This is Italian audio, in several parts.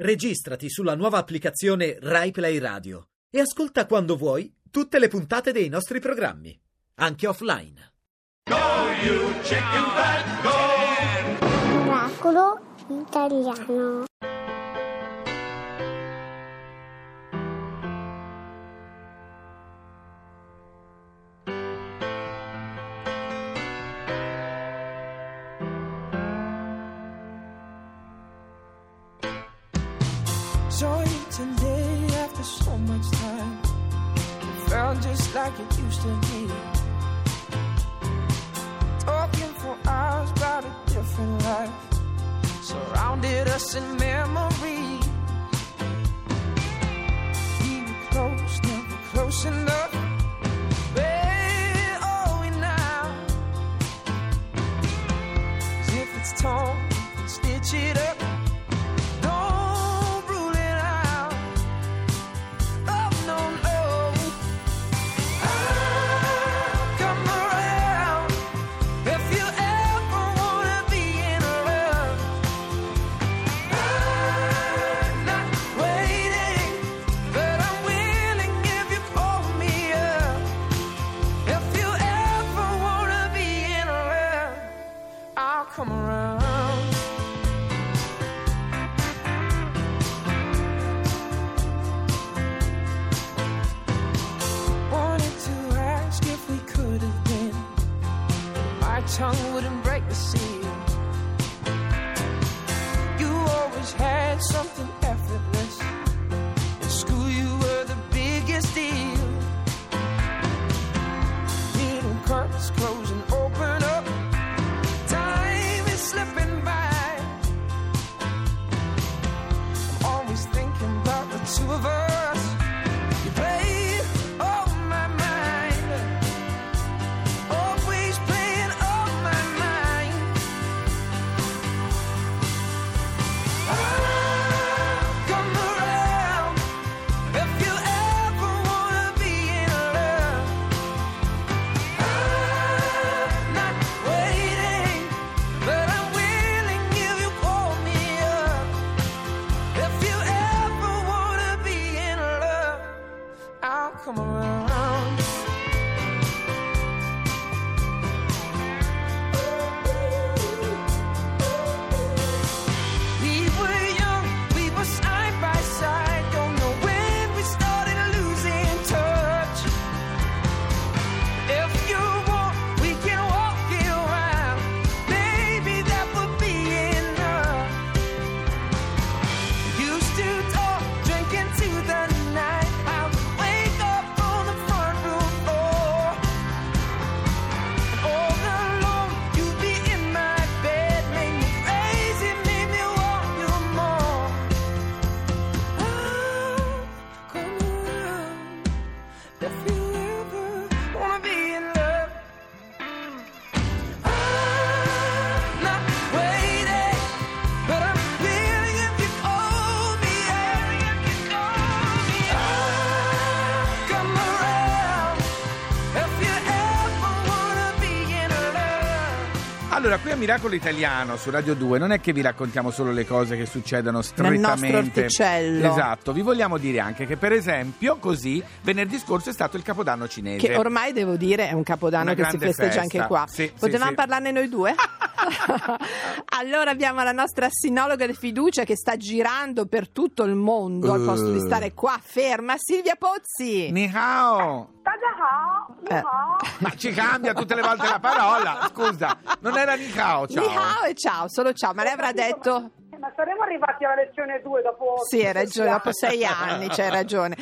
Registrati sulla nuova applicazione RaiPlay Radio e ascolta quando vuoi tutte le puntate dei nostri programmi, anche offline. Oracolo italiano. Like it used to be. Talking for hours about a different life. Surrounded us in memory. Tongue wouldn't break the seal. Come around. Allora, qui a Miracolo Italiano su Radio 2 non è che vi raccontiamo solo le cose che succedono strettamente. nostro orticello. Esatto, vi vogliamo dire anche che per esempio così venerdì scorso è stato il Capodanno cinese. Che ormai devo dire è un capodanno Una che si festeggia festa. anche qua. Sì, Potevamo sì. parlarne noi due? allora abbiamo la nostra sinologa di fiducia che sta girando per tutto il mondo al posto di Eh. stare qua ferma, Silvia Pozzi. Ni hao! Eh. Ma ci cambia tutte le volte la parola. Scusa, non era ni hao, ciao. Ni hao e ciao, solo ciao. Ma lei avrà detto... Ma saremo arrivati alla lezione 2 dopo... Sì, hai ragione, dopo sei anni. c'hai ragione.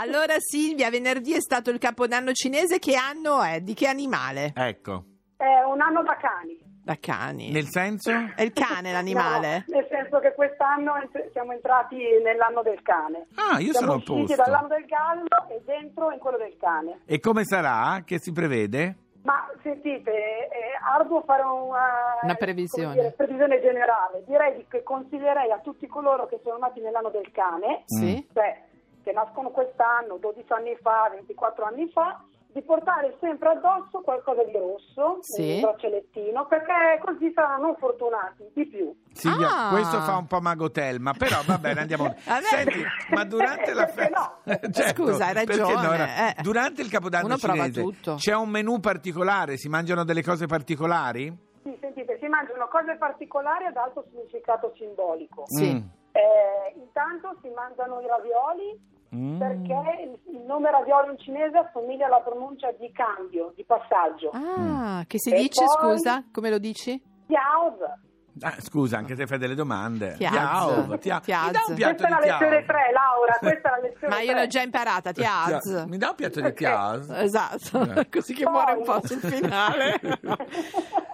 Allora Silvia, venerdì è stato il capodanno cinese, che anno è? Di che animale? Ecco, È un anno da cani. Da cani. nel senso? È il cane l'animale? No, nel senso che quest'anno siamo entrati nell'anno del cane. Ah, io siamo sono a usciti posto. dall'anno del gallo e dentro in quello del cane. E come sarà? Che si prevede? Ma sentite, è arduo fare una, Una previsione. dire, previsione generale. Direi di- che consiglierei a tutti coloro che sono nati nell'anno del cane, Sì? cioè che nascono quest'anno, 12 anni fa, 24 anni fa, di portare sempre addosso qualcosa di rosso, Sì. un braccialettino, perché così saranno fortunati di più. Silvia, Ah. questo fa un po' Magotelma, però va bene, andiamo. Senti, ma durante la festa. no? Certo, Scusa, hai ragione, no, era- eh. Durante il capodanno Uno cinese tutto. c'è un menù particolare? Si mangiano delle cose particolari? Sì, sentite, si mangiano cose particolari ad alto significato simbolico. Sì. Mm. Eh, intanto si mangiano i ravioli Mm. perché il, nome ravioli in cinese assomiglia alla pronuncia di cambio, di passaggio. Ah, che si E dice, poi- scusa? Come lo dici? Tiaoz. Ah, scusa, anche se fai delle domande. Tiaz. Tiao, tia- Tiaz. Mi dà un piatto Questa è la di lezione 3, Laura, questa è la lezione Ma io 3. l'ho già imparata, Tiaz. Mi dà un piatto di tiao? Esatto, Eh. così che muore un po' sul finale.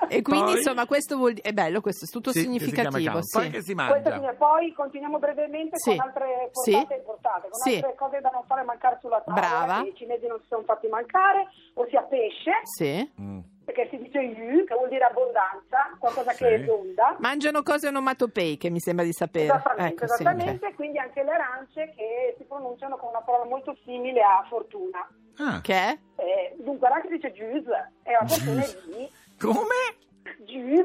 e quindi Poi? insomma questo vuol dire, è bello questo, è tutto Sì, si significativo. cao. sì. Poi che si Questo poi continuiamo brevemente Sì. con altre Sì. portate portate, con Sì. altre cose da non fare mancare sulla tavola, Brava. i cinesi non si sono fatti mancare, ossia pesce, Sì. Mm. perché si dice yu, che vuol dire abbondanza, qualcosa Sì. che è tonda. Mangiano cose onomatopeiche, mi sembra di sapere. Esattamente, Ecco, sì, esattamente, quindi anche le arance che si pronunciano con una parola molto simile a fortuna. Ah. Che è? Eh, dunque, l'arance dice juice, e la fortuna è di come? juice.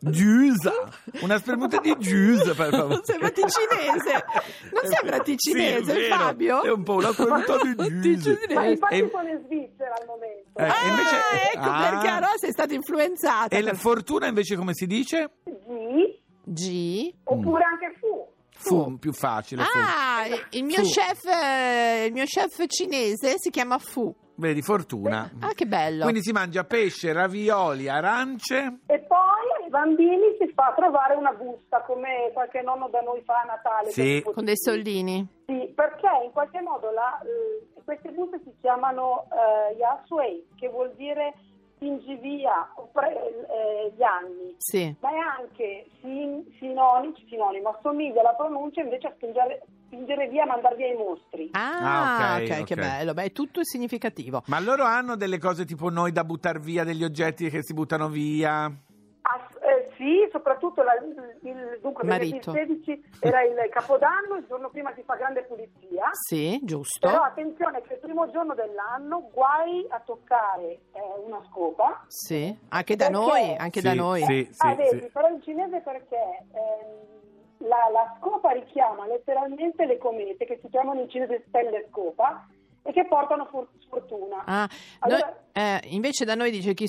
Giusa. Una spremuta di giusa, per favore. Sembra ticinese. Non sembra ticinese, Sì. Fabio? È un po' una spremuta di giusa. Ma infatti E- sono in Svizzera al momento. Eh, Ah, invece- ecco Ah. perché allora sei stata influenzata. E la fortuna invece come si dice? Di, G. oppure anche fu. Fu, più facile. fu. Ah, il mio Fu. chef eh, il mio chef cinese si chiama Fu. Vedi, fortuna. Ah, che bello. Quindi si mangia pesce, ravioli, arance. E poi ai bambini si fa trovare una busta, come qualche nonno da noi fa a Natale. Sì. Con dei soldini. Sì, perché in qualche modo la, eh, queste buste si chiamano eh, Yasuei, che vuol dire spingi via eh, gli anni. Sì. Ma è anche sin- sinonimo, sinonimo, assomiglia alla pronuncia invece a spingere, spingere via, mandare via i mostri. Ah, Ah, ok, ok, che ok. bello. Beh, è tutto significativo. Ma loro hanno delle cose tipo noi da buttare via, degli oggetti che si buttano via. Ass- eh, sì, soprattutto la- il, il- dunque, venerdì Marito. 16 era il capodanno, il giorno prima si fa grande pulizia. Sì, giusto. Però attenzione che il primo giorno dell'anno guai a toccare eh, una scopa. Sì, anche da Perché? noi, anche da Sì, noi. Sì, sì, ah, vedi, sì. però in cinese perché ehm, la, la scopa richiama letteralmente le comete che si chiamano in cinese stelle scopa e che portano for- sfortuna. Ah, Allora- noi- eh, invece da noi dice chi,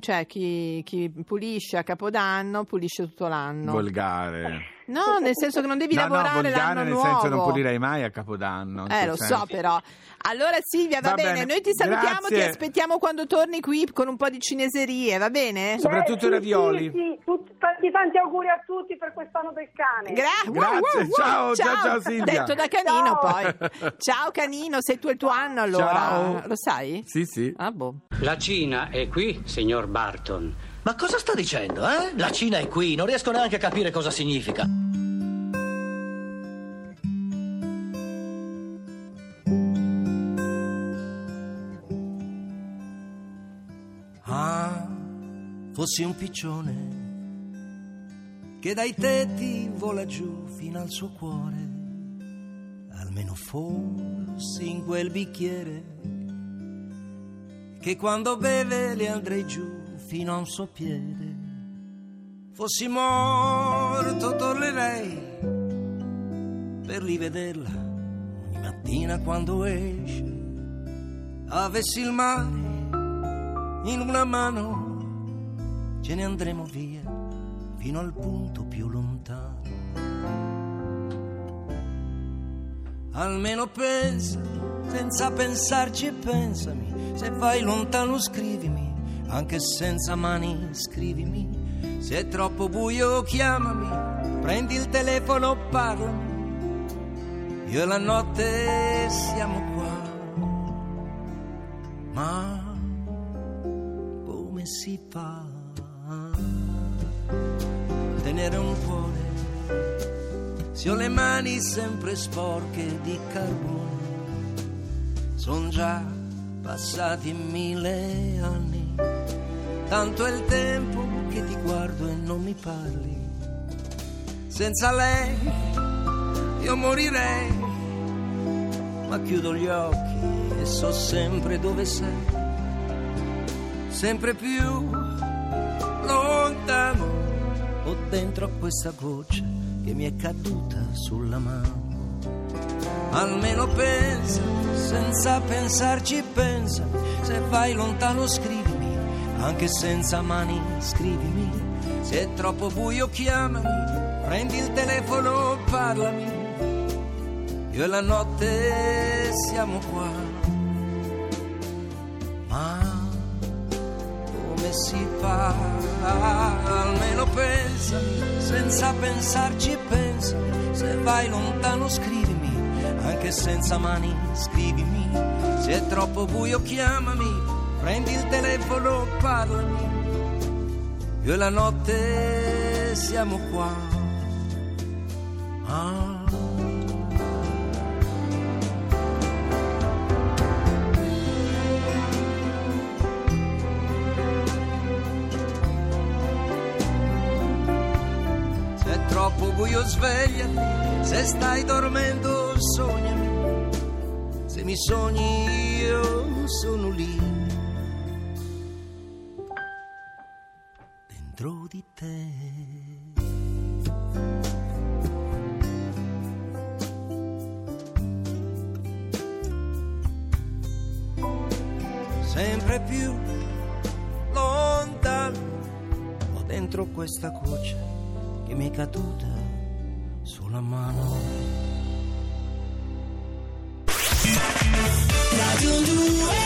cioè, chi, chi pulisce a Capodanno pulisce tutto l'anno. Volgare. no, nel senso che non devi no, no, lavorare volgare l'anno nel nuovo. senso non pulirei mai a Capodanno. Eh, lo senso. so però. Allora Silvia, va, Va bene. bene. noi ti salutiamo, Grazie. ti aspettiamo quando torni qui con un po' di cineserie, va bene? soprattutto Beh, i sì, ravioli. Sì, sì, tutti, tanti, auguri a tutti per quest'anno del cane. Gra- Grazie, ciao, ciao, ciao, Silvia. Detto da canino Ciao. poi. Ciao canino, sei tu il tuo anno allora. Ciao. Lo sai? Sì, sì. Ah, boh. La Cina è qui, signor Barton. Ma cosa sta dicendo, eh? La Cina è qui, non riesco neanche a capire cosa significa. Ah, fossi un piccione che dai tetti vola giù fino al suo cuore. Almeno fossi in quel bicchiere che quando beve le andrei giù fino a un suo piede. Fossi morto tornerei per rivederla ogni mattina quando esce. Avessi il mare in una mano ce ne andremo via fino al punto più lontano. Almeno pensa, senza pensarci pensami, se vai lontano scrivimi, anche senza mani scrivimi, se è troppo buio chiamami, prendi il telefono, parlami, io e la notte siamo qua, ma come si fa tenere un cuore. Se ho le mani sempre sporche di carbone son già passati mille anni. Tanto è il tempo che ti guardo e non mi parli. Senza lei io morirei ma chiudo gli occhi e so sempre dove sei. Sempre più lontano. Ho dentro questa goccia che mi è caduta sulla mano. Almeno pensa, senza pensarci pensa, se vai lontano scrivimi, anche senza mani scrivimi, se è troppo buio chiamami, prendi il telefono, parlami, io e la notte siamo qua, si fa? Almeno pensa, senza pensarci pensa, se vai lontano scrivimi, anche senza mani scrivimi, se è troppo buio chiamami, prendi il telefono, parlami, io e la notte siamo qua. Ah. Troppo buio svegliati, se stai dormendo sognami, se mi sogni io sono lì, dentro di te. Sempre più lontano, ho dentro questa goccia che mi è caduta sulla mano. Radio 2